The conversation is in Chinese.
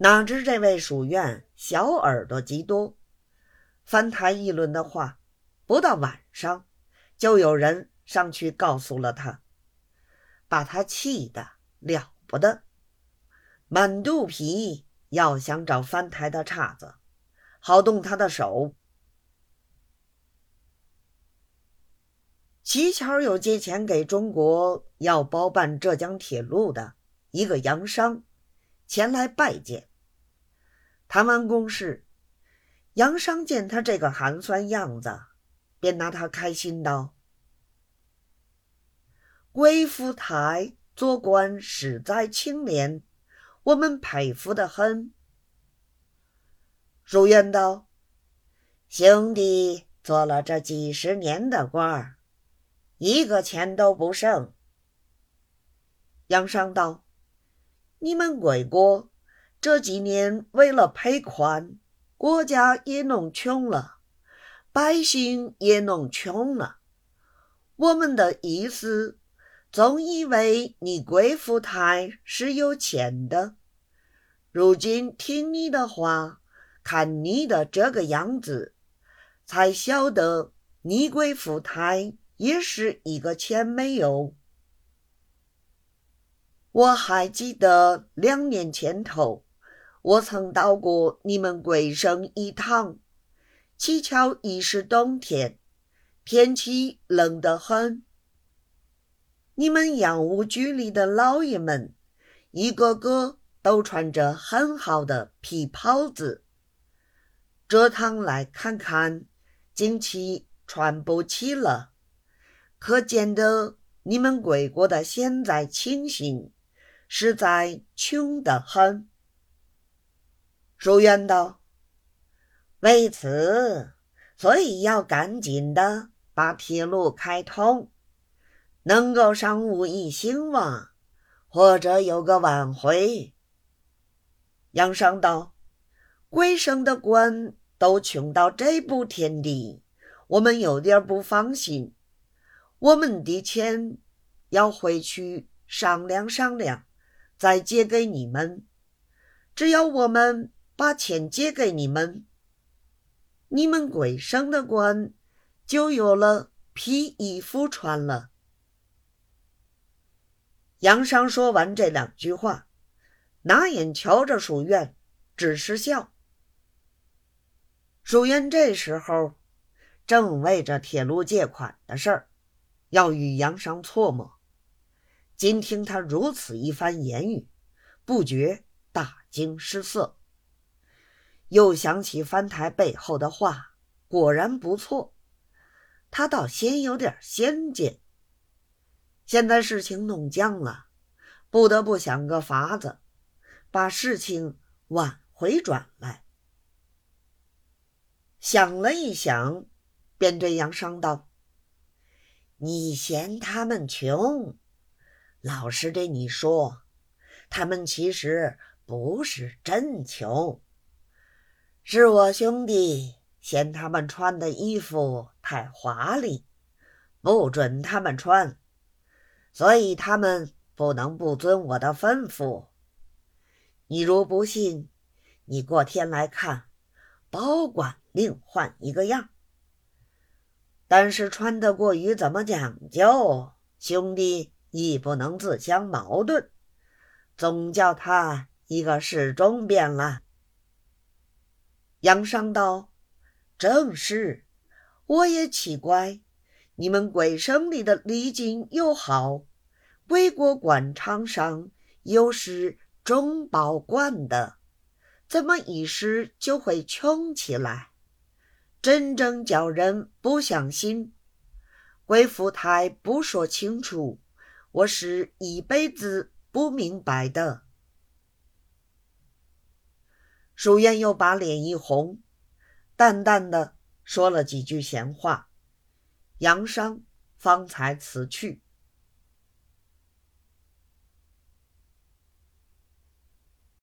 哪知这位署院小耳朵极多，翻台议论的话，不到晚上，就有人上去告诉了他，把他气得了不得，满肚皮要想找翻台的岔子，好动他的手。乞巧有借钱给中国要包办浙江铁路的一个洋商前来拜见。谈完公事，杨商见他这个寒酸样子，便拿他开心道：“贵府台做官实在清廉，我们佩服的很。”如愿道：“兄弟做了这几十年的官儿。”一个钱都不剩。杨商道：“你们贵国这几年为了赔款，国家也弄穷了，百姓也弄穷了。我们的意思，总以为你贵府台是有钱的。如今听你的话，看你的这个样子，才晓得你贵府台。”也是一个钱没有。我还记得两年前头，我曾到过你们贵省一趟，乞巧已是冬天，天气冷得很。你们洋务局里的老爷们，一个个都穿着很好的皮袍子，这趟来看看，竟其穿不起了。可见得你们贵国的现在情形，实在穷得很。书院道：“为此，所以要赶紧的把铁路开通，能够商务一兴旺，或者有个挽回。”杨商道：“贵省的官都穷到这步田地，我们有点不放心。”我们的钱要回去商量商量，再借给你们。只要我们把钱借给你们，你们贵省的官就有了皮衣服穿了。杨商说完这两句话，拿眼瞧着书院，只是笑。书院这时候正为着铁路借款的事儿。要与杨商错磨，今听他如此一番言语，不觉大惊失色。又想起翻台背后的话，果然不错，他倒先有点先见。现在事情弄僵了，不得不想个法子，把事情挽回转来。想了一想，便对杨商道。你嫌他们穷，老实对你说，他们其实不是真穷，是我兄弟嫌他们穿的衣服太华丽，不准他们穿，所以他们不能不遵我的吩咐。你如不信，你过天来看，保管另换一个样。但是穿得过于怎么讲究，兄弟亦不能自相矛盾，总叫他一个适中便了。杨商道：“正是，我也奇怪，你们贵省里的礼金又好，贵国官场上又是中保官的，怎么一时就会穷起来？”真正叫人不相信，贵府台不说清楚，我是一辈子不明白的。舒燕又把脸一红，淡淡的说了几句闲话，杨商方才辞去。